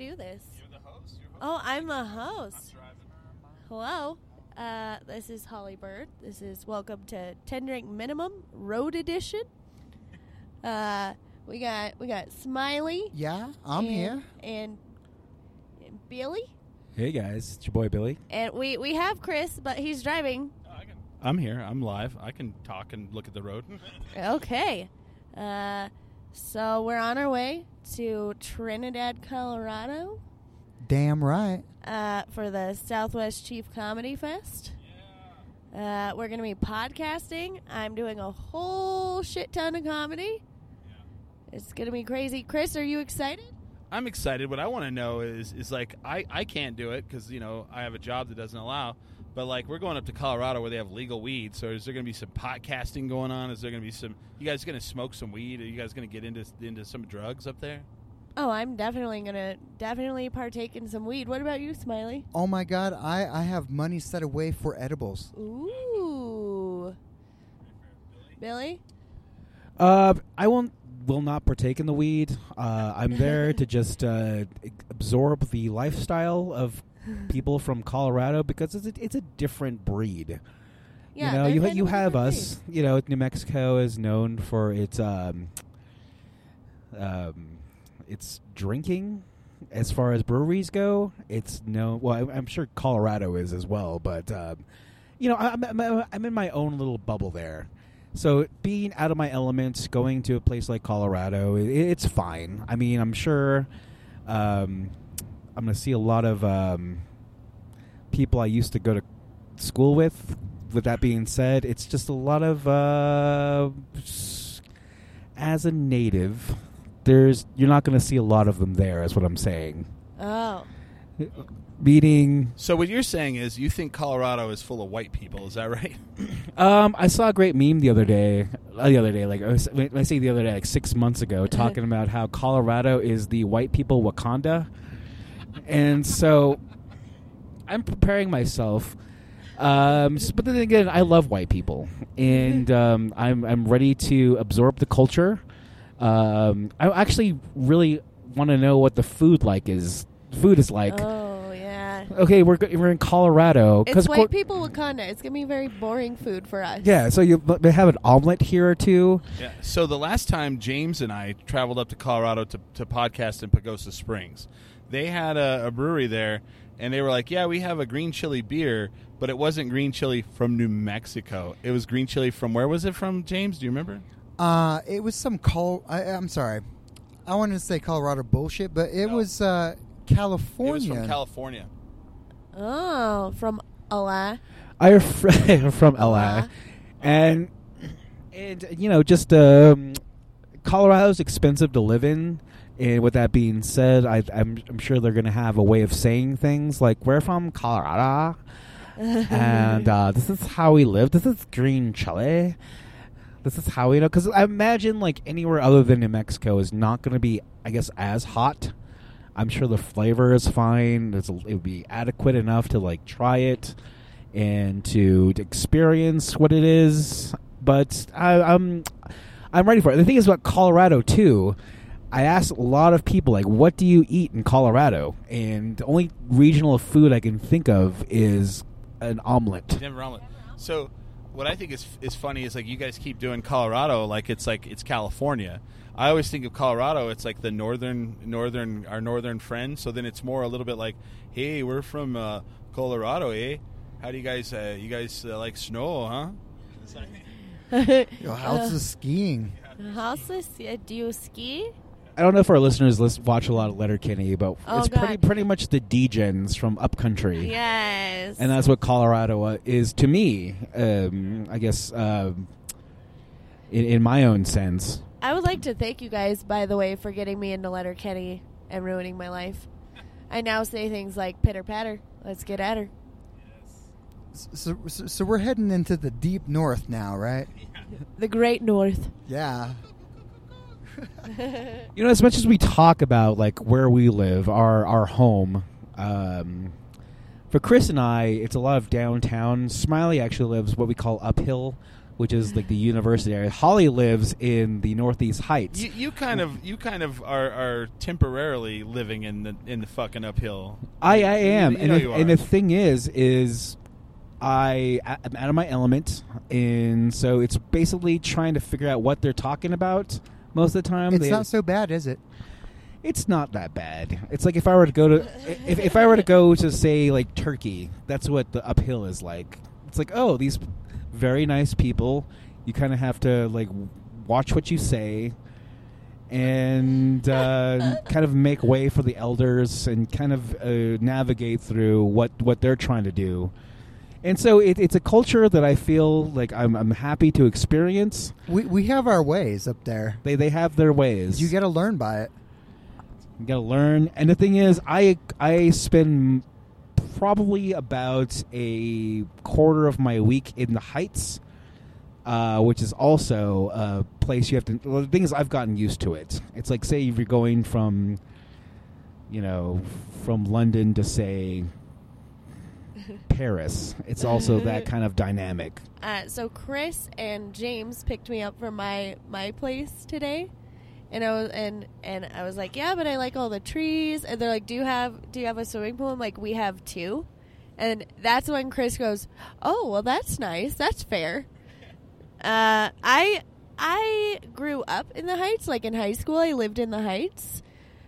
All right. How do we do this? Oh, I'm a host. Hello. Uh, this is Holly Bird. This is welcome to Ten Drink Minimum Road Edition. Uh, we got we got Smiley. Yeah, I'm and, here. And, and Billy. Hey guys, it's your boy Billy. And we we have Chris, but he's driving. I'm here. I'm live. I can talk and look at the road. Okay. Uh, so we're on our way to Trinidad, Colorado, Damn right. uh, for the Southwest Chief Comedy Fest. Uh, we're going to be podcasting. I'm doing a whole shit ton of comedy. It's going to be crazy. Chris, are you excited? I'm excited. What I want to know is is like I I can't do it because you know I have a job that doesn't allow. But like we're going up to Colorado where they have legal weed. So is there going to be some podcasting going on? Is there going to be some? You guys going to smoke some weed? Are you guys going to get into into some drugs up there? Oh, I'm definitely going to definitely partake in some weed. What about you, Smiley? Oh my god, I, I have money set away for edibles. Ooh. Billy? Uh, I won't will not partake in the weed. Uh, I'm there to just uh, absorb the lifestyle of people from Colorado because it's a, it's a different breed. Yeah, you know, you you have us. You know, New Mexico is known for its um, um, its drinking. As far as breweries go, it's no. Well, I- I'm sure Colorado is as well, but um, you know, I'm, I'm I'm in my own little bubble there. So being out of my elements, going to a place like Colorado, i it's fine. I mean, I'm sure um, I'm going to see a lot of um, people I used to go to school with. With that being said, it's just a lot of uh, as a native, there's you're not going to see a lot of them there. Is what I'm saying. Oh. Meeting, So what you're saying is you think Colorado is full of white people? Is that right? um, I saw a great meme the other day. Uh, the other day, like I was- I say the other day, like six months ago, talking about how Colorado is the white people Wakanda, and so I'm preparing myself. Um, but then again, I love white people, and um, I'm I'm ready to absorb the culture. Um, I actually really want to know what the food like is. Food is like. oh, yeah. Okay, we're go- we're in Colorado It's white cour- people Wakanda. It's going to be very boring food for us. Yeah, so you but they have an omelet here or two. Yeah. So the last time James and I traveled up to Colorado to, to podcast in Pagosa Springs, they had a, a brewery there, and they were like, "Yeah, we have a green chili beer, but it wasn't green chili from New Mexico. It was green chili from where was it from, James? Do you remember? Uh, it was some call. I, I'm sorry, I wanted to say Colorado bullshit, but it No. was uh, It California. was from California. Oh, from LA. I'm fr- from LA, Uh-huh. and and you know just um, Colorado's expensive to live in. And with that being said, I, I'm I'm sure they're going to have a way of saying things like "We're from Colorado," and uh, this is how we live. This is green chili. This is how we know. Because I imagine like anywhere other than New Mexico is not going to be, I guess, as hot. I'm sure the flavor is fine. It's it would be adequate enough to like try it and to, to experience what it is. But I, I'm I'm ready for it. The thing is about Colorado too. I asked a lot of people like, "What do you eat in Colorado?" And the only regional food I can think of is an omelet. Denver omelet. So what I think is is funny is like you guys keep doing Colorado like it's like it's California. I always think of Colorado. It's like the northern northern our northern friends. So then it's more a little bit like, hey, we're from uh, Colorado, eh? How do you guys uh, you guys uh, like snow, huh? It's like- Yo, how's the skiing? How's this? Uh, Do you ski? I don't know if our listeners list, watch a lot of Letterkenny, but Oh, it's pretty God. pretty much the degens from upcountry. Yes. and that's what Colorado uh, is to me. Um, I guess um, in, in my own sense. I would like to thank you guys, by the way, for getting me into Letterkenny and ruining my life. I now say things like pitter patter. Let's get at her. So, so, so we're heading into the deep north now, right? The Great North. Yeah. You know, as much as we talk about like where we live, our our home. Um, for Chris and I, it's a lot of downtown. Smiley actually lives what we call uphill, which is like the university area. Holly lives in the Northeast Heights. You, you kind of you kind of are, are temporarily living in the in the fucking uphill. I, I am, You and know the, and the thing is, is I am out of my element, and so it's basically trying to figure out what they're talking about most of the time. It's They- not so bad, is it? It's not that bad. It's like if I were to go to if if I were to go to say like Turkey, that's what the uphill is like. It's like oh these very nice people. You kind of have to like watch what you say and uh, kind of make way for the elders and kind of uh, navigate through what what they're trying to do. And so it, it's a culture that I feel like I'm, I'm happy to experience. We we have our ways up there. They they have their ways. You got to learn by it. You gotta learn. And the thing is, I I spend probably about a quarter of my week in the Heights, uh, which is also a place you have to. Well, the thing is, I've gotten used to it. It's like say if you're going from, you know, from London to say Paris. It's also that kind of dynamic. Uh, so Chris and James picked me up from my my place today, and I was and and I was like, yeah, but I like all the trees. And they're like, do you have do you have a swimming pool? I'm like, we have two, and that's when Chris goes, oh well, that's nice, that's fair. Uh, I I grew up in the Heights, like in high school, I lived in the Heights.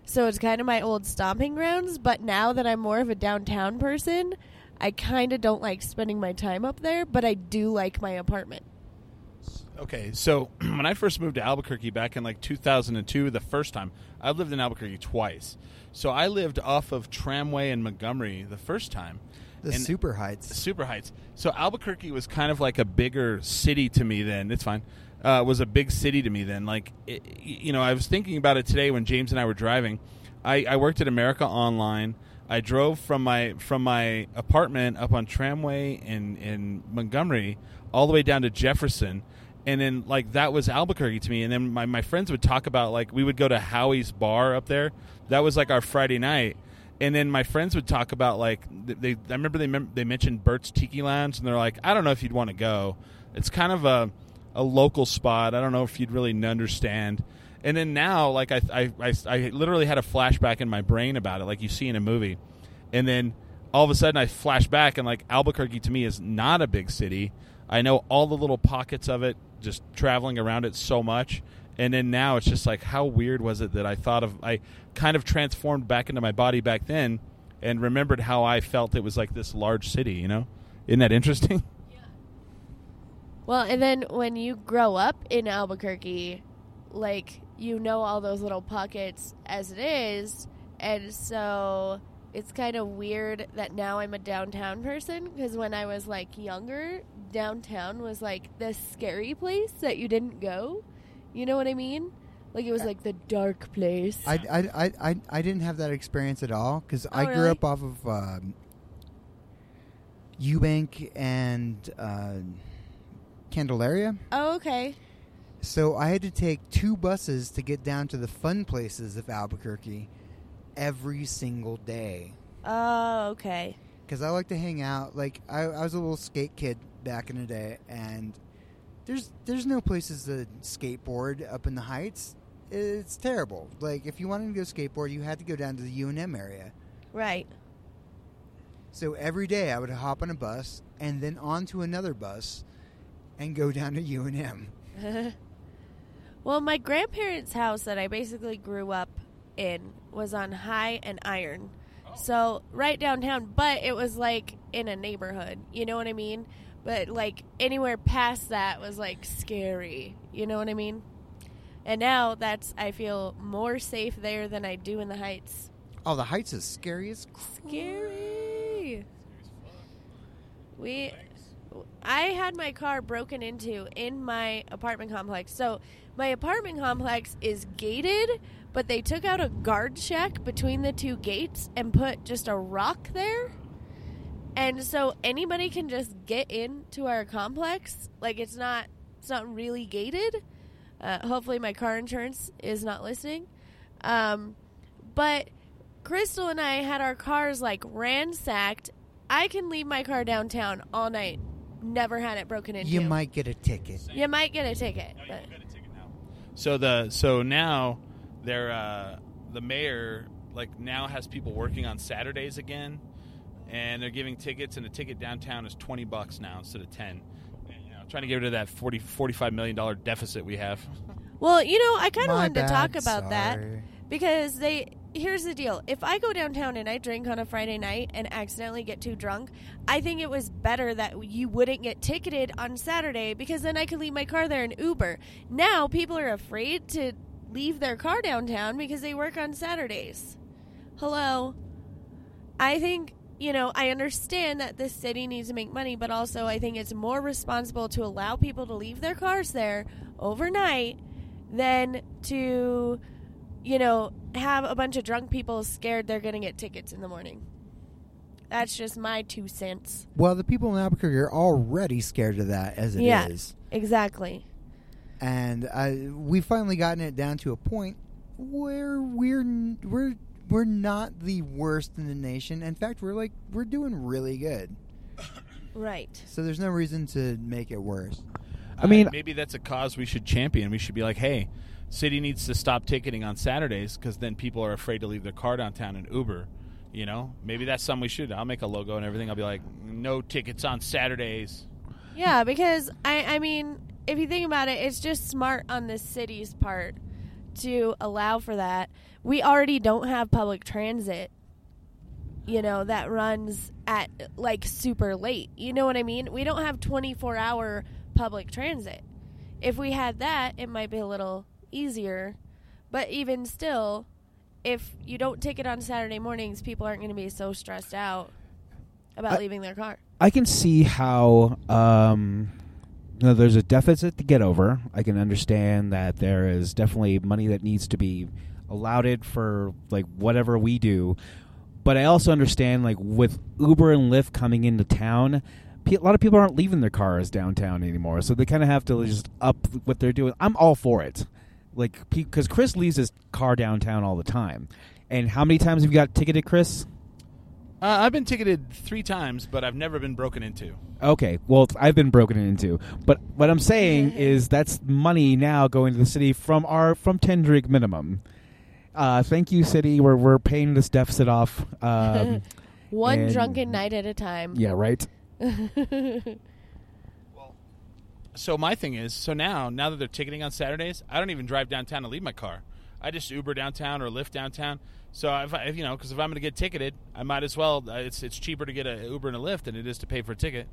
So it's kind of my old stomping grounds, but now that I'm more of a downtown person, I kind of don't like spending my time up there, but I do like my apartment. Okay, so when I first moved to Albuquerque back in like 2002, the first time I've lived in Albuquerque twice. So I lived off of Tramway and Montgomery the first time. The And- super heights. Super Heights. So Albuquerque was kind of like a bigger city to me then. It's fine. Uh, was a big city to me then. Like, it, you know, I was thinking about it today when James and I were driving. I, I worked at America Online. I drove from my from my apartment up on Tramway in in Montgomery all the way down to Jefferson, and then like that was Albuquerque to me. And then my my friends would talk about like we would go to Howie's bar up there. That was like our Friday night and then my friends would talk about like they. I remember they mem- they mentioned Burt's Tiki Lounge, and they're like, I don't know if you'd want to go. It's kind of a a local spot. I don't know if you'd really understand. And then now, like I I, I I literally had a flashback in my brain about it, like you see in a movie, and then all of a sudden I flash back and like Albuquerque to me is not a big city. I know all the little pockets of it, just traveling around it so much. And then now it's just like, how weird was it that I thought of, I kind of transformed back into my body back then and remembered how I felt it was like this large city, you know? Isn't that interesting? Yeah. Well, and then when you grow up in Albuquerque, like you know all those little pockets as it is, and so it's kind of weird that now I'm a downtown person because when I was like younger, downtown was like the scary place that you didn't go. You know what I mean? Like it was like the dark place. I, I, I, I, I didn't have that experience at all because I Oh, grew really? up off of um, Eubank and uh, Candelaria. oh, okay. So I had to take two buses to get down to the fun places of Albuquerque every single day Oh, okay. because I like to hang out. Like I, I was a little skate kid back in the day, and there's there's no places to skateboard up in the heights. It's terrible. Like if you wanted to go skateboard, you had to go down to the UNM area. Right. So every day I would hop on a bus and then onto another bus and go down to UNM. well, my grandparents' house that I basically grew up in was on High and Iron. So, right downtown, but it was like in a neighborhood. You know what I mean? But like anywhere past that was like scary. You know what I mean? And now that's I feel more safe there than I do in the Heights. Oh, the heights is scary as crap. Scary. We I had my car broken into in my apartment complex. So my apartment complex is gated, but they took out a guard shack between the two gates and put just a rock there. And so anybody can just get into our complex. Like it's not it's not really gated. Uh, hopefully my car insurance is not listening. Um, but Crystal and I had our cars like ransacked. I can leave my car downtown all night never had it broken into. You might get a ticket. You might get a ticket, but So the so now they're uh, the mayor like now has people working on Saturdays again, and they're giving tickets, and a ticket downtown is twenty bucks now instead of ten. And, you know, trying to get rid of that 40, 45 million dollar deficit we have. well, you know, I kind of My wanted to talk bad, about that sorry. Because they. Here's the deal: if I go downtown and I drink on a Friday night and accidentally get too drunk, I think it was better that you wouldn't get ticketed on Saturday because then I could leave my car there in Uber. Now people are afraid to leave their car downtown because they work on Saturdays. Hello. I think, you know, I understand that this city needs to make money, but also I think it's more responsible to allow people to leave their cars there overnight than to, you know, have a bunch of drunk people scared they're going to get tickets in the morning. That's just my two cents. Well, the people in Albuquerque are already scared of that as it is, Yeah. Exactly. and I, we've finally gotten it down to a point where we're we're we're not the worst in the nation. In fact, we're like we're doing really good. Right. So there's no reason to make it worse. I mean- Uh, maybe that's a cause we should champion. We should be like, hey, city needs to stop ticketing on Saturdays because then people are afraid to leave their car downtown in Uber. You know, maybe that's something we should. I'll make a logo and everything. I'll be like, no tickets on Saturdays. Yeah, because I, I mean, if you think about it, it's just smart on the city's part to allow for that. We already don't have public transit, you know, that runs at like super late. You know what I mean? We don't have 24 hour public transit. If we had that, it might be a little easier. But even still, if you don't take it on Saturday mornings, people aren't going to be so stressed out about I- leaving their car. I can see how um, you know, there's a deficit to get over. I can understand that there is definitely money that needs to be allotted for like whatever we do. But I also understand like with Uber and Lyft coming into town, a lot of people aren't leaving their cars downtown anymore, so they kind of have to just up what they're doing. I'm all for it, like because Chris leaves his car downtown all the time. And how many times have you got ticketed, Chris? Uh, I've been ticketed three times, but I've never been broken into. Okay, well, I've been broken into, but what I'm saying is that's money now going to the city from our from ten drink minimum. Uh, thank you, city. We're we're paying this deficit off. Um, One and- drunken night at a time. yeah, right. So my thing is, so now now that they're ticketing on Saturdays, I don't even drive downtown to leave my car. I just Uber downtown or Lyft downtown. So if, I, if you know, because if I'm going to get ticketed, I might as well. Uh, it's it's cheaper to get a Uber and a Lyft than it is to pay for a ticket.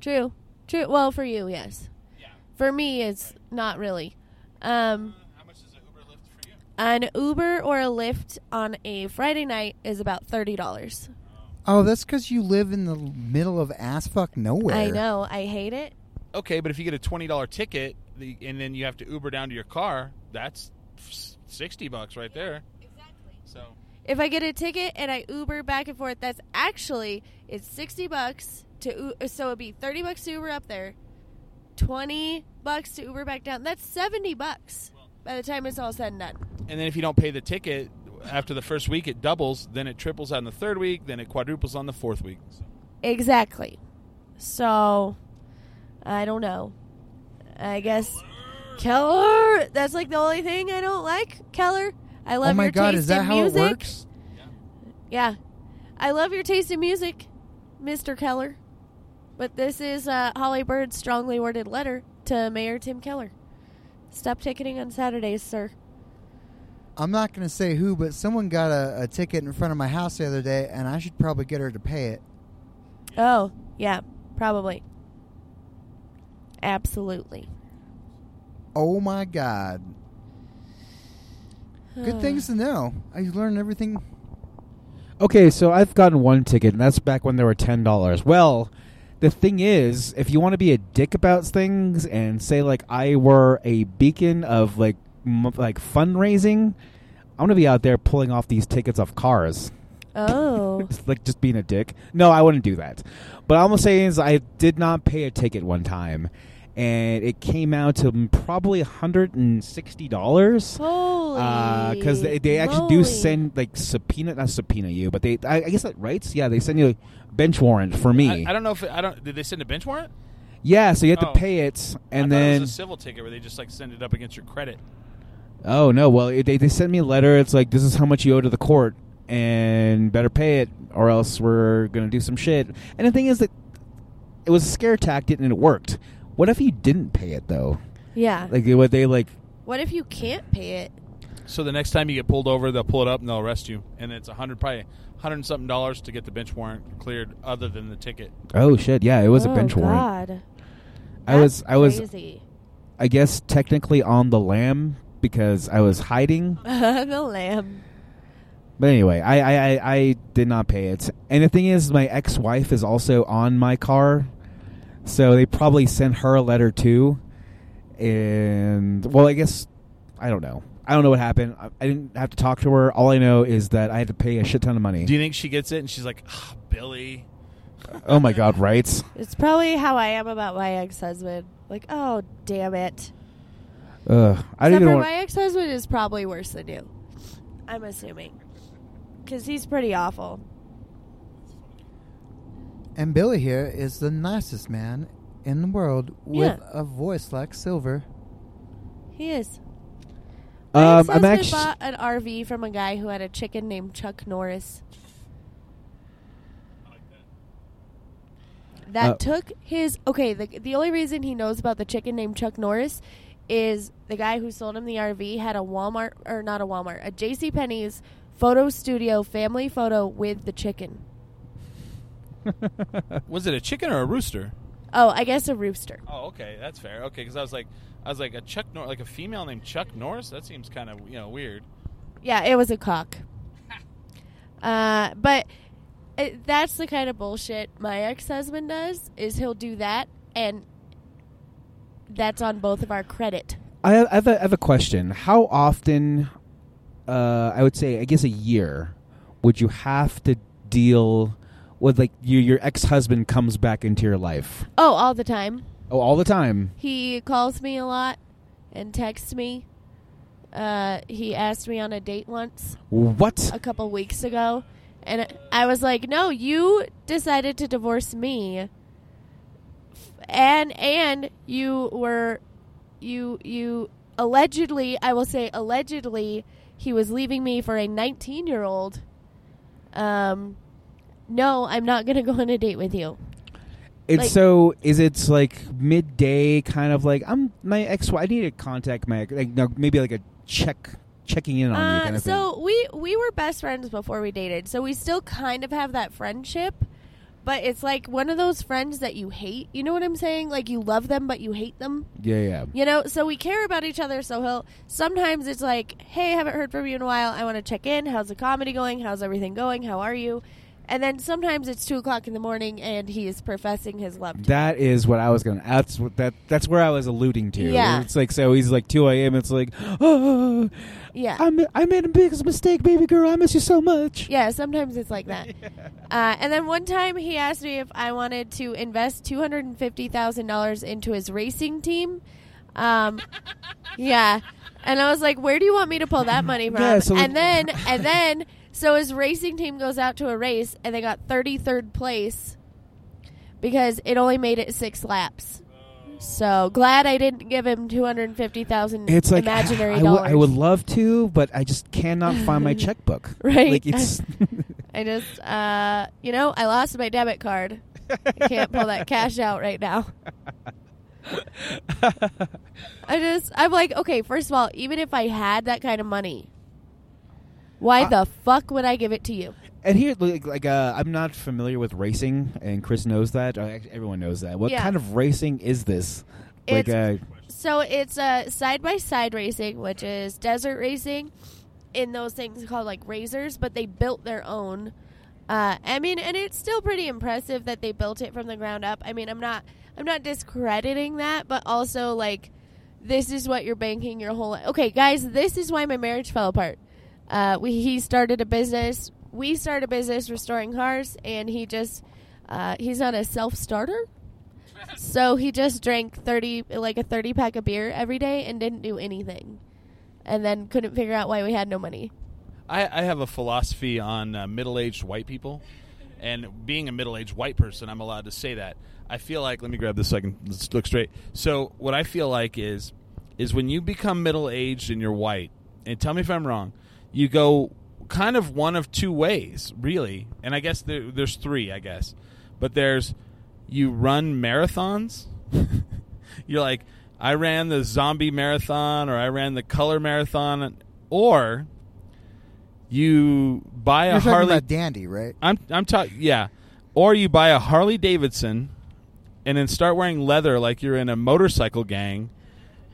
True. True. Well, for you, yes. Yeah. For me, it's not really. Um, How much is an Uber Lyft for you? an Uber or a Lyft on a Friday night is about thirty dollars. Oh, that's because you live in the middle of ass fuck nowhere. I know. I hate it. Okay, but if you get a twenty dollar ticket the, and then you have to Uber down to your car, that's s- sixty bucks right there. Exactly. So If I get a ticket and I Uber back and forth, that's actually it's sixty bucks to so it'd be thirty bucks to Uber up there, twenty bucks to Uber back down. That's seventy bucks by the time it's all said and done. and then if you don't pay the ticket after the first week, it doubles. Then it triples on the third week. Then it quadruples on the fourth week. So. Exactly. So, I don't know. I guess Keller. That's like the only thing I don't like. Keller. I love oh my your god, taste is that how music. it works? Yeah, I love your taste in music, Mister Keller. But this is uh, Holly Bird's strongly worded letter to Mayor Tim Keller. Stop ticketing on Saturdays, sir. I'm not going to say who, but someone got a, a ticket in front of my house the other day, and I should probably get her to pay it. Oh, yeah, probably. Absolutely. Oh my god. Good things to know. I learned everything. Okay, so I've gotten one ticket, and that's back when they were ten dollars. Well, the thing is, if you want to be a dick about things and say like I were a beacon of like m- like fundraising, I'm gonna be out there pulling off these tickets off cars. Oh. It's like just being a dick. No, I wouldn't do that. But all I'm saying is I did not pay a ticket one time, and it came out to probably hundred and sixty dollars. Holy. Because Uh, they, they actually do send like subpoena, not subpoena you, but they I, I guess that rights. Yeah, they send you a bench warrant for me. I, I don't know if it, I don't. Did they send a bench warrant? Yeah, so you have Oh. to pay it, I and thought it then was a civil ticket where they just like send it up against your credit. oh no, well it, they they sent me a letter. It's like this is how much you owe to the court, and better pay it, or else we're gonna do some shit. And the thing is that it was a scare tactic and it worked. What if you didn't pay it though? Yeah. Like what they like? what if you can't pay it? So the next time you get pulled over, they'll pull it up and they'll arrest you, and it's a hundred probably hundred and something dollars to get the bench warrant cleared, other than the ticket. Oh shit! Yeah, it was oh, a bench warrant. God. I was I was crazy. I guess technically on the lam because I was hiding. the lamb. But anyway, I, I, I, I did not pay it. And the thing is, my ex wife is also on my car. So they probably sent her a letter too. And, well, I guess, I don't know. I don't know what happened. I, I didn't have to talk to her. All I know is that I had to pay a shit ton of money. Do you think she gets it and she's like, "Ah, Billy? oh my God, right? It's probably how I am about my ex-husband. Like, oh, damn it. Ugh, I Except didn't for even my ex-husband is probably worse than you. I'm assuming. Because he's pretty awful. And Billy here is the nicest man in the world with Yeah. a voice like silver. He is. Um, I'm actually. bought an RV from a guy who had a chicken named Chuck Norris. That Uh, took his okay. The the only reason he knows about the chicken named Chuck Norris is the guy who sold him the RV had a Walmart or not a Walmart, a J.C. Penney's photo studio family photo with the chicken. Was it a chicken or a rooster?" Oh, I guess a rooster. Oh, okay, that's fair. Okay, because I was like, I was like a Chuck, Nor- like a female named Chuck Norris. That seems kind of you know weird. Yeah, it was a cock. Uh, but it, that's the kind of bullshit my ex-husband does. Is he'll do that, and that's on both of our credit. I have, I have, a, I have a question. How often, uh, I would say, I guess a year, would you have to deal with like your your ex husband comes back into your life? Oh, all the time. Oh, all the time. He calls me a lot and texts me. Uh, he asked me on a date once What? a couple weeks ago, and I was like, "No, you decided to divorce me, and and you were, you you allegedly, I will say allegedly, he was leaving me for a 19 year old. Um, no, I'm not gonna go on a date with you. It's like- so. Is it like midday? Kind of like I'm my ex. I need to contact my like no, maybe like a check checking in on you Uh, kind of so we we were best friends before we dated, so we still kind of have that friendship. But it's like one of those friends that you hate. You know what I'm saying? Like you love them, but you hate them. Yeah, yeah. You know, so we care about each other. So he'll sometimes it's like, "Hey, I haven't heard from you in a while. I want to check in. How's the comedy going? How's everything going? How are you?" And then sometimes it's two o'clock in the morning, and he is professing his love. to That is what I was gonna. That's what that. That's where I was alluding to. Yeah. It's like so. He's like two a.m. It's like, oh, Yeah. I ma- I made a big mistake, baby girl. I miss you so much. Yeah, sometimes it's like that. Uh, and then one time he asked me if I wanted to invest two hundred and fifty thousand dollars into his racing team. Um, yeah, and I was like, "Where do you want me to pull that money from?" Yeah, so- and then and then so his racing team goes out to a race and they got thirty third place because it only made it six laps. So glad I didn't give him two hundred fifty thousand It's like imaginary I, dollars. would- I would love to, but I just cannot find my checkbook. Right. Like it's. I just, uh, you know, I lost my debit card. I can't pull that cash out right now. I just, I'm like, okay, first of all, even if I had that kind of money, why I- the fuck would I give it to you? And here, like, like uh, I'm not familiar with racing, and Chris knows that. Everyone knows that. What Yeah. kind of racing is this? Like, uh, So it's uh, side by side racing, which is desert racing in those things called like razors, but they built their own. Uh, I mean, and it's still pretty impressive that they built it from the ground up. I mean, I'm not I'm not discrediting that, but also like this is what you're banking your whole life. Okay, guys, this is why my marriage fell apart. Uh, we he started a business. We started a business restoring cars, and he just uh, he's not a self starter. So he just drank thirty, like a thirty pack of beer every day, and didn't do anything, and then couldn't figure out why we had no money. I, I have a philosophy on uh, middle-aged white people, and being a middle-aged white person, I'm allowed to say that. I feel like let me grab this so I can let's look straight. So what I feel like is is when you become middle-aged and you're white, and tell me if I'm wrong, you go kind of one of two ways, really. And I guess there, there's three, I guess. But there's you run marathons. you're like I ran the zombie marathon or I ran the color marathon or you buy a You're Harley about Dandy, right? I'm I'm talking yeah. Or you buy a Harley Davidson and then start wearing leather like you're in a motorcycle gang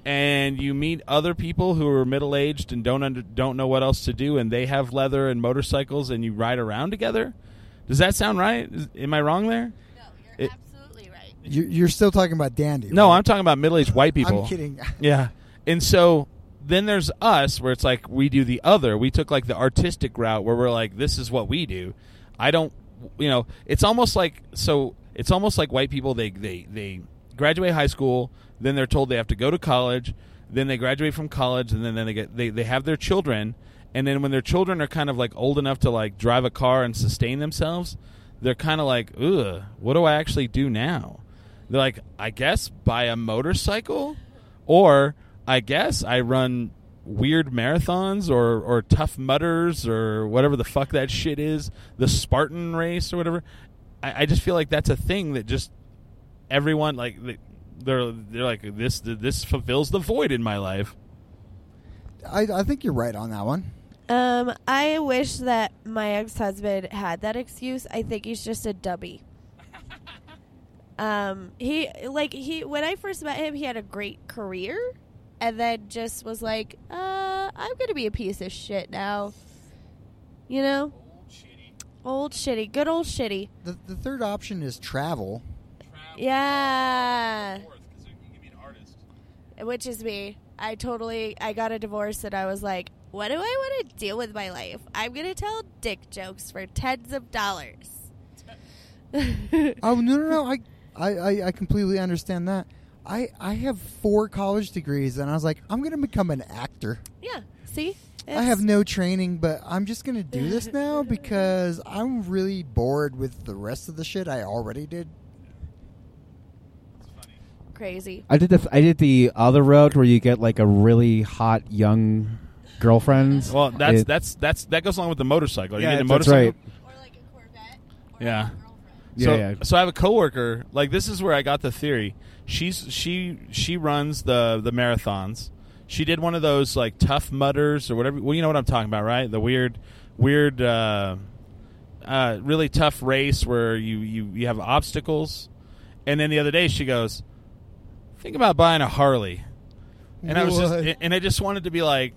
and you meet other people who are middle-aged and don't under, don't know what else to do and they have leather and motorcycles and you ride around together? Does that sound right? Is, am I wrong there? No, you're It- absolutely right. You- You're still talking about Dandy. No, right? I'm talking about middle-aged white people. I'm kidding. Yeah. And so then there's us where it's like we do the other. We took like the artistic route where we're like this is what we do. I don't you know, it's almost like so it's almost like white people they they they graduate high school, then they're told they have to go to college, then they graduate from college and then, then they get they they have their children and then when their children are kind of like old enough to like drive a car and sustain themselves, they're kind of like, "Ugh, what do I actually do now?" They're like, I guess buy a motorcycle, or I guess I run weird marathons or or Tough Mudders or whatever the fuck that shit is, the Spartan race or whatever. I, I just feel like that's a thing that just everyone like they- they're they're like this this fulfills the void in my life. I, I think you're right on that one. Um, I wish that my ex-husband had that excuse. I think he's just a dummy. um, he like he when I first met him, he had a great career, and then just was like, "Uh, I'm gonna be a piece of shit now." You know, old shitty, good old shitty. The, the third option is travel. Yeah, which is me. I totally I got a divorce and I was like, what do I want to do with my life? I'm gonna tell dick jokes for tens of dollars. Oh no no no! I, I, I, I completely understand that. I I have four college degrees, and I was like, I'm gonna become an actor. yeah, see, I have no training, but I'm just gonna do this now because I'm really bored with the rest of the shit I already did. Crazy. I did the I did the other route where you get like a really hot young girlfriend. Well, that's It- that's that's that goes along with the motorcycle. Yeah, you get a that's motorcycle. right. Or like a Corvette. Yeah. Yeah, so, yeah. so I have a coworker. Like this is where I got the theory. She's she she runs the the marathons. She did one of those like Tough Mudders or whatever. Well, you know what I'm talking about, right? The weird, weird, uh, uh, really tough race where you you you have obstacles. And then the other day she goes, "Think about buying a Harley." And I was What? just and I just wanted to be like,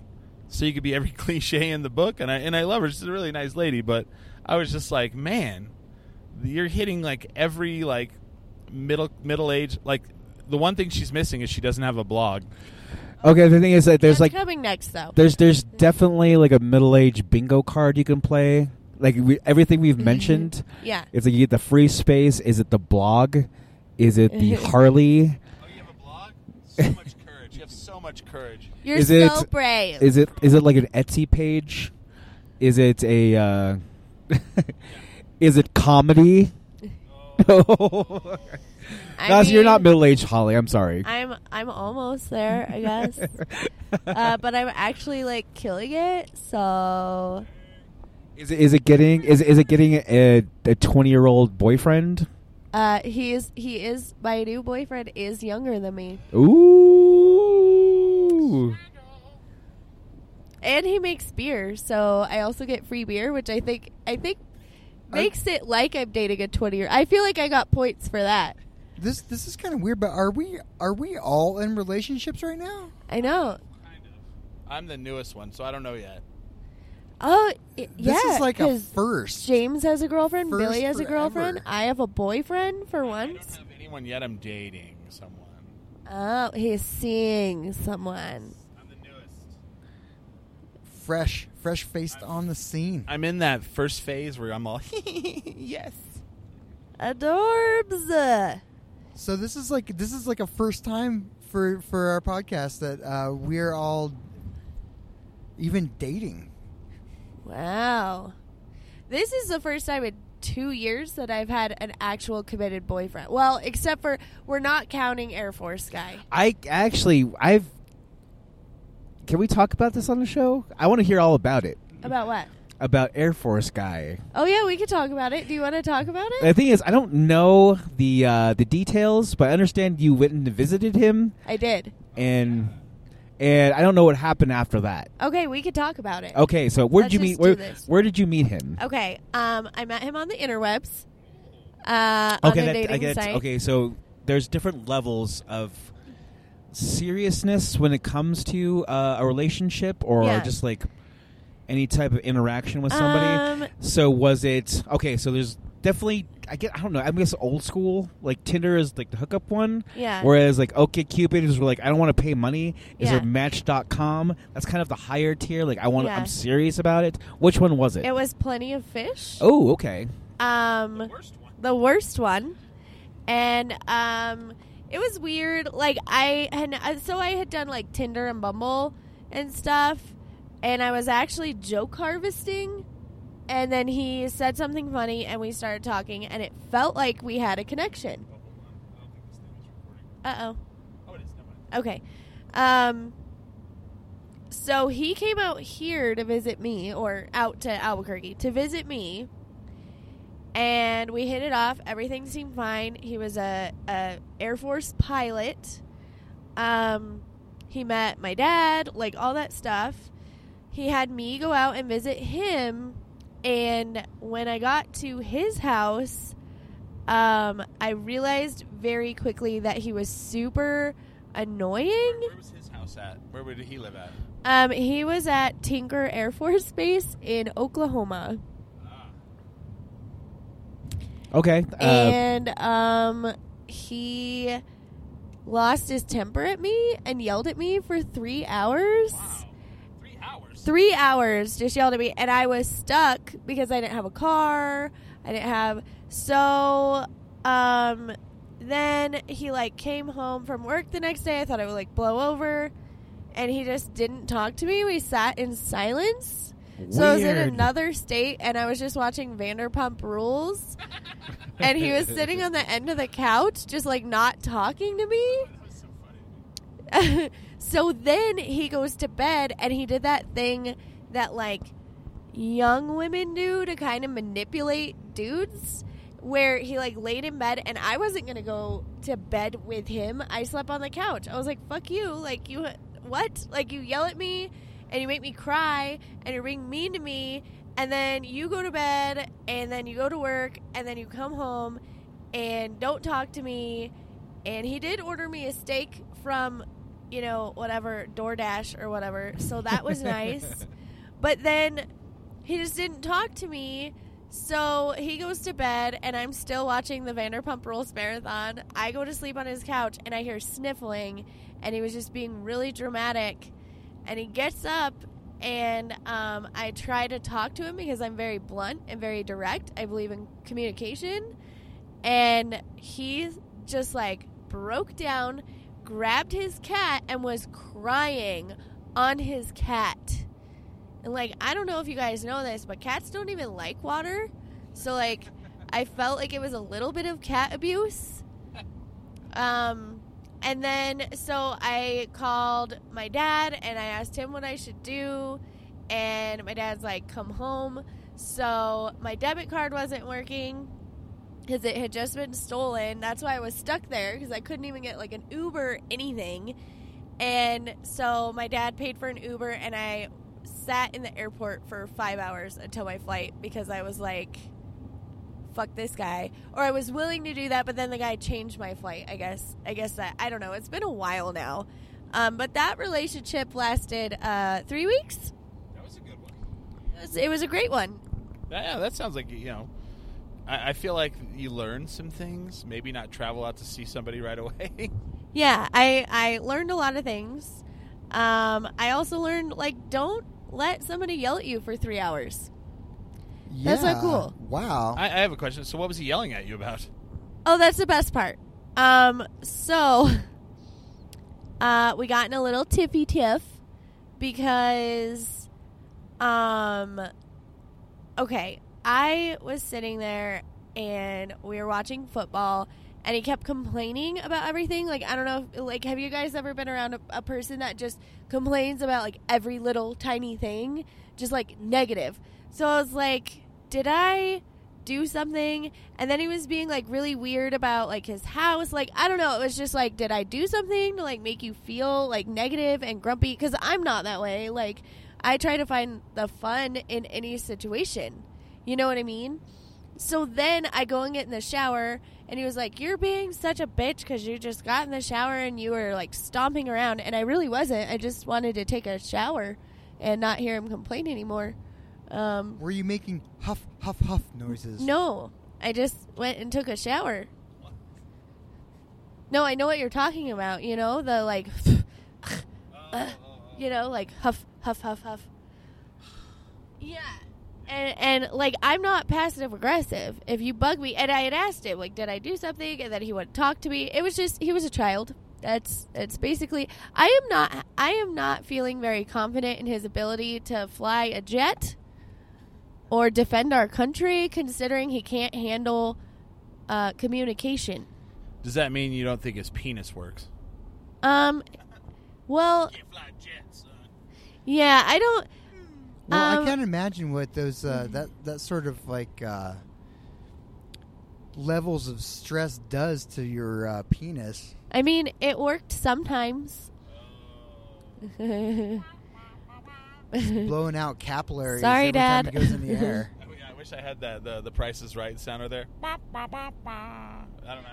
so you could be every cliche in the book. And I and I love her. She's a really nice lady, but I was just like, man, you're hitting like every like middle middle age like the one thing she's missing is she doesn't have a blog. Okay, the thing is that there's That's like coming next though. there's there's definitely like a middle age bingo card you can play. Like we, everything we've mm-hmm. mentioned, yeah. it's like you get the free space. Is it the blog? Is it the Harley? Oh, you have a blog? So much courage. You have so much courage. You're Is so it- brave. Is it is it like an Etsy page? Is it a uh, is it comedy? Oh. I Guys, you're not middle aged, Holly. I'm sorry. I'm I'm almost there, I guess. uh, but I'm actually like killing it. So Is it is it getting is is it getting a a twenty year old boyfriend? Uh, he is he is my new boyfriend is younger than me, Ooh. and he makes beer. So I also get free beer, which I think I think makes it like I'm dating a 20 year. I feel like I got points for that. This this is kind of weird, but are we are we all in relationships right now? I know. Kind of. I'm the newest one, so I don't know yet. Oh, i- yeah. This is like a 'cause first. James has a girlfriend. First Billy has a forever. girlfriend. I have a boyfriend for I once. don't have anyone yet. I'm dating someone. Oh, he's seeing someone. I'm the newest. fresh, fresh faced on the scene. I'm in that first phase where I'm all yes. Adorbs. So this is like this is like a first time for for our podcast that uh, we're all even dating. Wow. This is the first time in two years that I've had an actual committed boyfriend. Well, except for we're not counting Air Force guy. I actually, I've. Can we talk about this on the show? I want to hear all about it. About what? About Air Force guy. Oh yeah, we could talk about it. Do you want to talk about it? The thing is, I don't know the uh, the details, but I understand you went and visited him, I did. and and I don't know what happened after that. Okay, we could talk about it. Okay, so where did Let's you meet? Where, where did you meet him? Okay, um, I met him on the interwebs. Uh, on okay, a that, dating I get. site. Okay, so there's different levels of seriousness when it comes to uh, a relationship, or Yeah. just like any type of interaction with somebody. Um, so was it okay? So there's definitely. I get. I don't know. I guess old school. Like Tinder is like the hookup one. yeah. Whereas like OK Cupid is like I don't want to pay money. Is Yeah. there Match.com? That's kind of the higher tier. Like I want. Yeah. I'm serious about it. Which one was it? it was plenty of fish. oh, okay. Um, Worst one. the worst one, and um, it was weird. Like I had, uh, so I had done like Tinder and Bumble and stuff, and I was actually joke harvesting. And then he said something funny, and we started talking, and it felt like we had a connection. Uh oh. Oh, it is. Never mind. Okay. Um so he came out here to visit me or out to Albuquerque to visit me. And we hit it off. Everything seemed fine. He was a, a Air Force pilot. Um he met my dad, like all that stuff. He had me go out and visit him and when I got to his house, um, I realized very quickly that he was super annoying. Where was his house at? Where did he live at? Um, he was at Tinker Air Force Base in Oklahoma, Ah. Okay. Uh, and um, he lost his temper at me and yelled at me for three hours. Wow. Three hours. Just yelled at me, and I was stuck because I didn't have a car. I didn't have so. Um, then he like came home from work the next day. I thought I would like blow over, and he just didn't talk to me. We sat in silence. So I was in another state, and I was just watching Vanderpump Rules, and he was sitting on the end of the couch, just like not talking to me. So then he goes to bed and he did that thing that like young women do to kind of manipulate dudes where he like laid in bed and I wasn't going to go to bed with him. I slept on the couch. I was like, "Fuck you." Like you what? Like you yell at me and you make me cry and you're being mean to me and then you go to bed and then you go to work and then you come home and don't talk to me and he did order me a steak from you know whatever DoorDash or whatever. So that was nice. But then he just didn't talk to me. So he goes to bed and I'm still watching the Vanderpump Rules marathon. I go to sleep on his couch and I hear sniffling and he was just being really dramatic. And he gets up and um, I try to talk to him because I'm very blunt and very direct. I believe in communication. And he just like broke down, grabbed his cat, and was crying on his cat. And like, I don't know if you guys know this, but cats don't even like water. So like, I felt like it was a little bit of cat abuse. Um, and then so I called my dad and I asked him what I should do. And my dad's like, come home. So my debit card wasn't working because it had just been stolen. That's why I was stuck there because I couldn't even get like an Uber, anything. And so my dad paid for an Uber and I sat in the airport for five hours until my flight because I was like, fuck this guy. Or I was willing to do that, but then the guy changed my flight. I guess. I guess that I don't know. It's been a while now, um, but that relationship lasted uh, three weeks. That was a good one. It was, it was a great one. Yeah, that sounds like you know. I, I feel like you learn some things. Maybe not travel out to see somebody right away. Yeah, I I learned a lot of things. Um, I also learned like don't let somebody yell at you for three hours. That's not cool. Wow. I, I have a question. So, what was he yelling at you about? Oh, that's the best part. Um, so uh, we got in a little tiffy tiff because, um, okay, I was sitting there and we were watching football and he kept complaining about everything. Like I don't know, if, like have you guys ever been around a, a person that just complains about like every little tiny thing, just like negative? So I was like, did I do something? And then he was being like really weird about like his house. Like I don't know, it was just like, did I do something to like make you feel like negative and grumpy? Because I'm not that way. Like I try to find the fun in any situation. You know what I mean? So then I go and get in the shower, and he was like, "You're being such a bitch because you just got in the shower and you were like stomping around." And I really wasn't. I just wanted to take a shower and not hear him complain anymore. Um, Were you making huff, huff, huff noises? no, I just went and took a shower. No, I know what you're talking about. You know the like, you know, like huff, huff, huff, huff. Yeah. And, and like I'm not passive aggressive. If you bug me, and I had asked him like, did I do something, and then he wouldn't talk to me. It was just he was a child. That's it's basically. I am not. I am not feeling very confident in his ability to fly a jet or defend our country, considering he can't handle uh, communication. Does that mean you don't think his penis works? Um. Well, Can't fly jets, son. yeah, I don't. Well, Um, I can't imagine what those uh, that that sort of like uh, levels of stress does to your uh, penis. I mean, it worked sometimes. blowing out capillaries Sorry, every time Dad. it goes in the air. I mean, I wish I had that the the Price is Right sounder there. I don't know.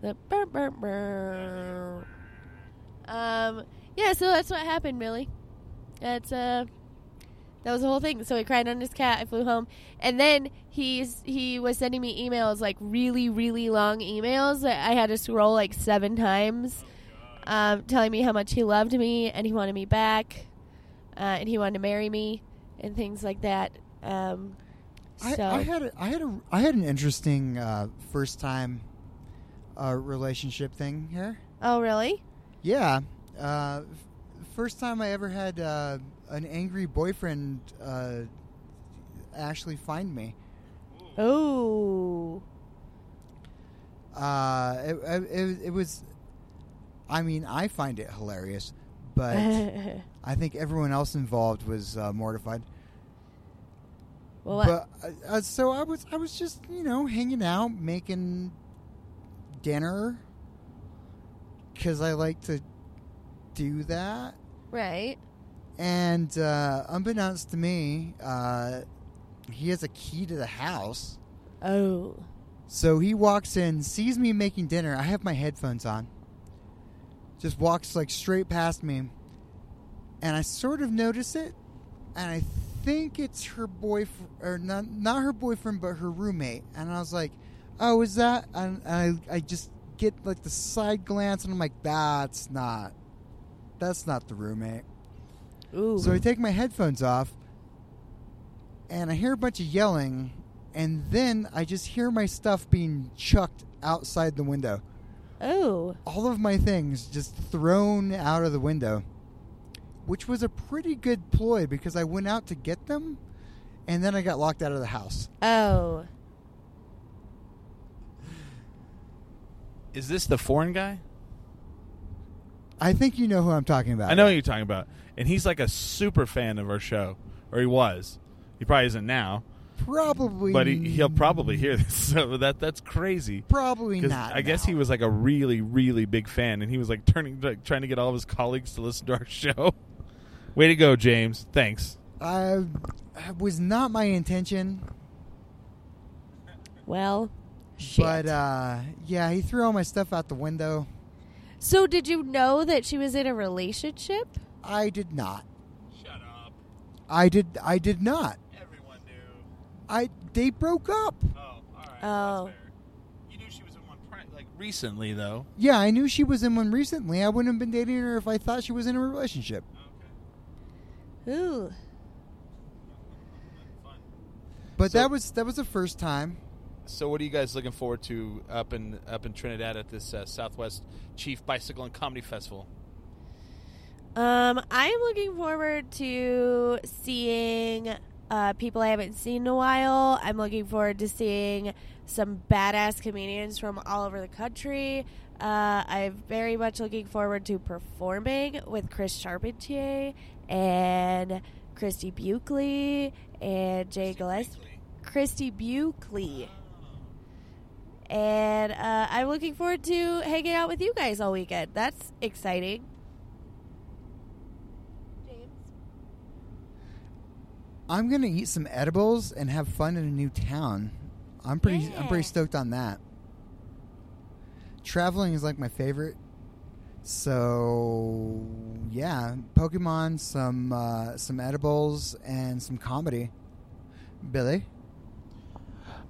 The burr, burr, burr. Um. Yeah. So that's what happened, really. That's uh. That was the whole thing. So he cried on his cat. I flew home, and then he's he was sending me emails like really really long emails that I had to scroll like seven times, um, telling me how much he loved me and he wanted me back, uh, and he wanted to marry me, and things like that. Um, I, so I had a, I had a I had an interesting uh, first time uh, relationship thing here. oh really? Yeah, uh, f- first time I ever had uh, an angry boyfriend uh, actually find me. Oh. Uh, it, it, it was, I mean, I find it hilarious, but I think everyone else involved was uh, mortified. well. But uh, uh, so I was, I was just you know hanging out, making dinner because I like to do that. right. And uh, unbeknownst to me, uh, he has a key to the house. Oh. So he walks in, sees me making dinner. I have my headphones on. Just walks like straight past me. And I sort of notice it. And I think it's her boyfriend, or not, not her boyfriend, but her roommate. And I was like, oh, is that? And I, I just get like the side glance and I'm like, that's not, that's not the roommate. Ooh. So I take my headphones off, and I hear a bunch of yelling, and then I just hear my stuff being chucked outside the window. oh. All of my things just thrown out of the window, which was a pretty good ploy because I went out to get them, and then I got locked out of the house. Oh. Is this the foreign guy? I think you know who I'm talking about. I know who you're talking about, and he's like a super fan of our show, or he was. He probably isn't now, Probably, but he, he'll probably hear this. So that that's crazy. Probably not. I guess he was like a really, really big fan, and he was like turning, like, trying to get all of his colleagues to listen to our show. Way to go, James! Thanks. I it was not my intention, Well. Shit. but uh, yeah, he threw all my stuff out the window. so did you know that she was in a relationship? I did not. Shut up. I did. I did not. Everyone knew. I. They broke up. Oh, all right. Oh. That's fair. You knew she was in one pri- like recently, though. Yeah, I knew she was in one recently. I wouldn't have been dating her if I thought she was in a relationship. Okay. Ooh. Fun. But So- that was that was the first time. So, what are you guys looking forward to up in up in Trinidad at this uh, Southwest Chief Bicycle and Comedy Festival? Um, I'm looking forward to seeing uh, people I haven't seen in a while. I'm looking forward to seeing some badass comedians from all over the country. Uh, I'm very much looking forward to performing with Chris Charpentier and Christy Buckley and Jay Gillespie. Christy Buckley. And uh, I'm looking forward to hanging out with you guys all weekend. That's exciting. I'm gonna eat some edibles and have fun in a new town. I'm pretty. I'm pretty stoked on that. Traveling is like my favorite. So yeah, Pokemon, some uh, some edibles, and some comedy. Billy,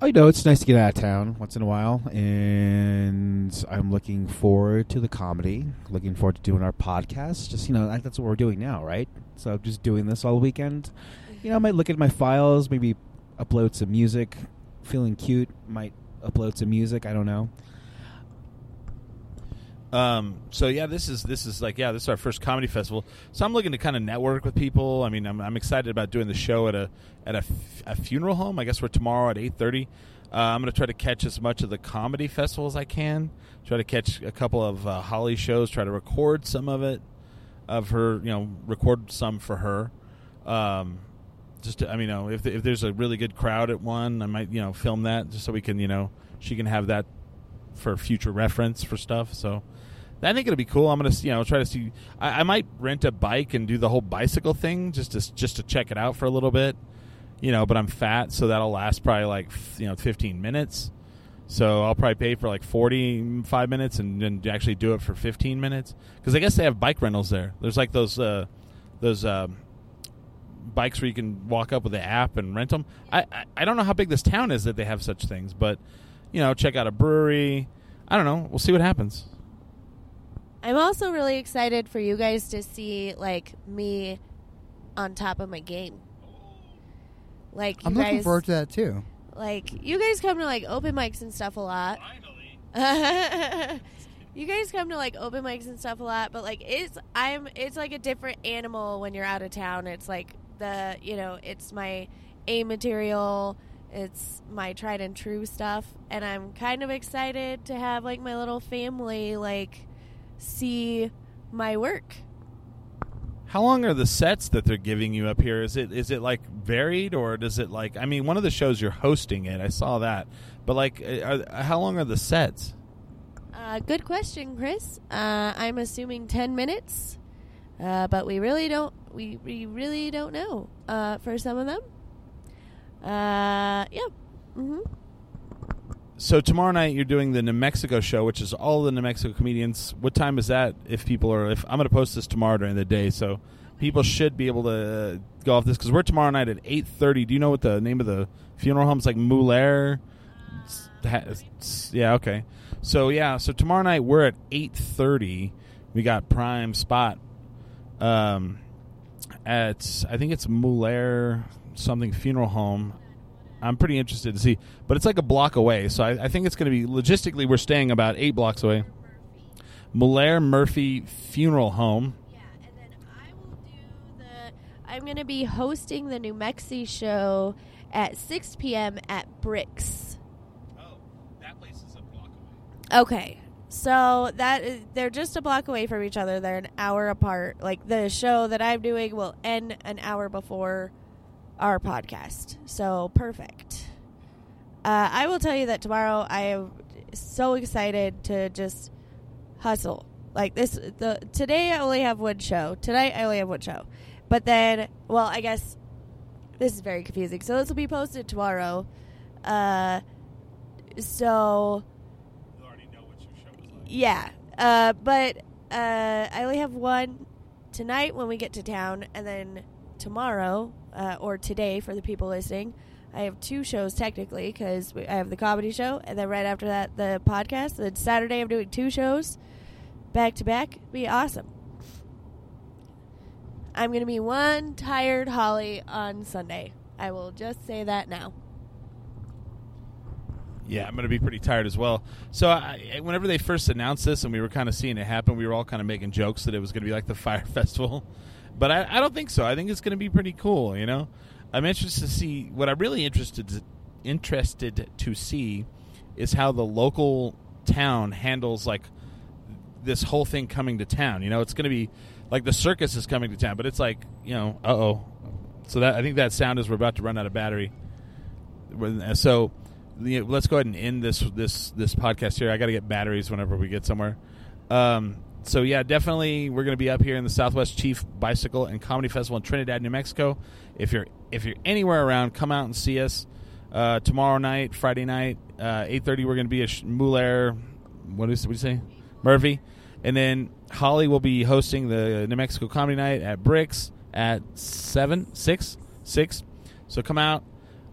Oh, you know, it's nice to get out of town once in a while, and I'm looking forward to the comedy. Looking forward to doing our podcast. Just you know, that's what we're doing now, right? So I'm just doing this all weekend. You know, I might look at my files, maybe upload some music. Feeling cute, might upload some music. I don't know. Um, so yeah, this is this is like yeah, this is our first comedy festival. So I'm looking to kind of network with people. I mean, I'm, I'm excited about doing the show at a at a, f- a funeral home. I guess we're tomorrow at eight thirty. Uh, I'm going to try to catch as much of the comedy festival as I can. Try to catch a couple of uh, Holly shows. Try to record some of it, of her. You know, record some for her. Um, just to, I mean, you know, if if there's a really good crowd at one, I might you know film that just so we can you know she can have that for future reference for stuff. So I think it'll be cool. I'm gonna you know try to see. I, I might rent a bike and do the whole bicycle thing just to just to check it out for a little bit. You know, but I'm fat, so that'll last probably like you know 15 minutes. So I'll probably pay for like 45 minutes and then actually do it for 15 minutes because I guess they have bike rentals there. There's like those uh, those um, bikes where you can walk up with the app and rent them. I, I I don't know how big this town is that they have such things, but you know, check out a brewery. I don't know. We'll see what happens. I'm also really excited for you guys to see like me on top of my game. Like you I'm guys, looking forward to that too. like you guys come to like open mics and stuff a lot. you guys come to like open mics and stuff a lot, but like it's I'm it's like a different animal when you're out of town. It's like the you know it's my A material. It's my tried and true stuff, and I'm kind of excited to have like my little family like see my work. How long are the sets that they're giving you up here? Is it is it like varied or does it like? I mean, one of the shows you're hosting it. I saw that, but like, uh, are, how long are the sets? Uh, good question, Chris. Uh, I'm assuming ten minutes, uh, but we really don't. We, we really don't know uh, for some of them. Uh, yeah. hmm So tomorrow night you're doing the New Mexico show, which is all the New Mexico comedians. What time is that? If people are, if I'm going to post this tomorrow during the day, so people should be able to go off this because we're tomorrow night at 8:30. Do you know what the name of the funeral home is? Like it's- Yeah. Okay. So yeah. So tomorrow night we're at 8:30. We got prime spot. Um, at I think it's Moulaire something funeral home. I'm pretty interested to see, but it's like a block away, so I, I think it's going to be logistically. We're staying about eight blocks away. Malaire Murphy Funeral Home. Yeah, and then I will do the. I'm going to be hosting the New Mexi show at 6 p.m. at Bricks. Oh, that place is a block away. Okay. So that is, they're just a block away from each other. They're an hour apart. Like the show that I'm doing will end an hour before our podcast. So perfect. Uh, I will tell you that tomorrow I am so excited to just hustle. Like this, the today I only have one show. Tonight I only have one show. But then, well, I guess this is very confusing. So this will be posted tomorrow. Uh, so You already know what your show is like. Yeah, uh, but uh, I only have one tonight when we get to town, and then tomorrow uh, or today for the people listening, I have two shows technically because I have the comedy show, and then right after that the podcast. Then Saturday I'm doing two shows back to back. Be awesome. I'm gonna be one tired Holly on Sunday. I will just say that now. Yeah, I'm going to be pretty tired as well. So, I, whenever they first announced this and we were kind of seeing it happen, we were all kind of making jokes that it was going to be like the Fyre Festival. But I, I don't think so. I think it's going to be pretty cool, you know? I'm interested to see what I'm really interested interested to see is how the local town handles like this whole thing coming to town. You know, it's going to be like the circus is coming to town, but it's like you know, uh oh. So that I think that sound is we're about to run out of battery. So you know, let's go ahead and end this this this podcast here. I got to get batteries whenever we get somewhere. Um, so yeah, definitely we're going to be up here in the Southwest Chief Bicycle and Comedy Festival in Trinidad, New Mexico. If you're if you're anywhere around, come out and see us. Uh, tomorrow night, Friday night, uh, eight thirty, we're going to be at Muller. What is you say, Murphy? And then Holly will be hosting the New Mexico Comedy Night at Bricks at seven, six, six. So come out,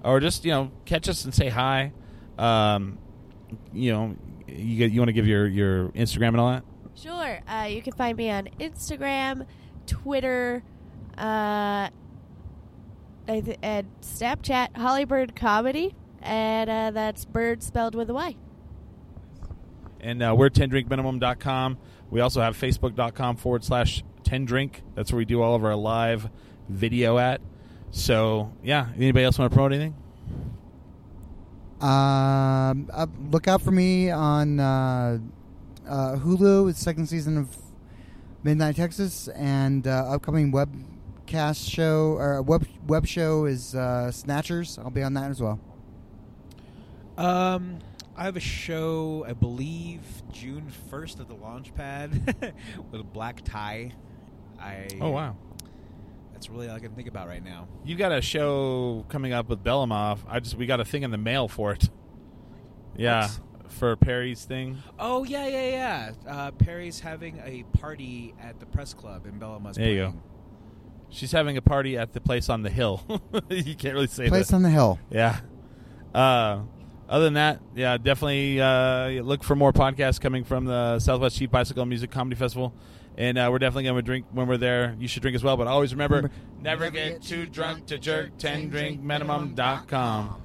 or just you know catch us and say hi. Um, you know, you you want to give your your Instagram and all that. Sure. Uh, you can find me on Instagram, Twitter, uh, and Snapchat, Hollybyrd Comedy, and uh, that's bird spelled with a Y. And uh, we're 10drinkminimum.com. We also have facebook.com forward slash 10drink. That's where we do all of our live video at. So, yeah. Anybody else want to promote anything? Um, uh, look out for me on uh, uh, Hulu. It's second season of Midnight Texas, and uh, upcoming webcast show or web web show is uh, Snatchers. I'll be on that as well. Um, I have a show, I believe, June first at the Launchpad with a black tie. I oh wow, that's really all I can think about right now. You got a show coming up with Belamov. I just we got a thing in the mail for it. Yeah, What's... for Perry's thing. Oh yeah, yeah, yeah. Uh, Perry's having a party at the press club in Belamov. There you go. She's having a party at the place on the hill. you can't really say place that. on the hill. Yeah. Uh, other than that, yeah, definitely uh, look for more podcasts coming from the Southwest Chief Bicycle Music Comedy Festival. And uh, we're definitely going to drink when we're there. You should drink as well, but always remember, never, never get, get too drunk to jerk. 10drinkminimum.com.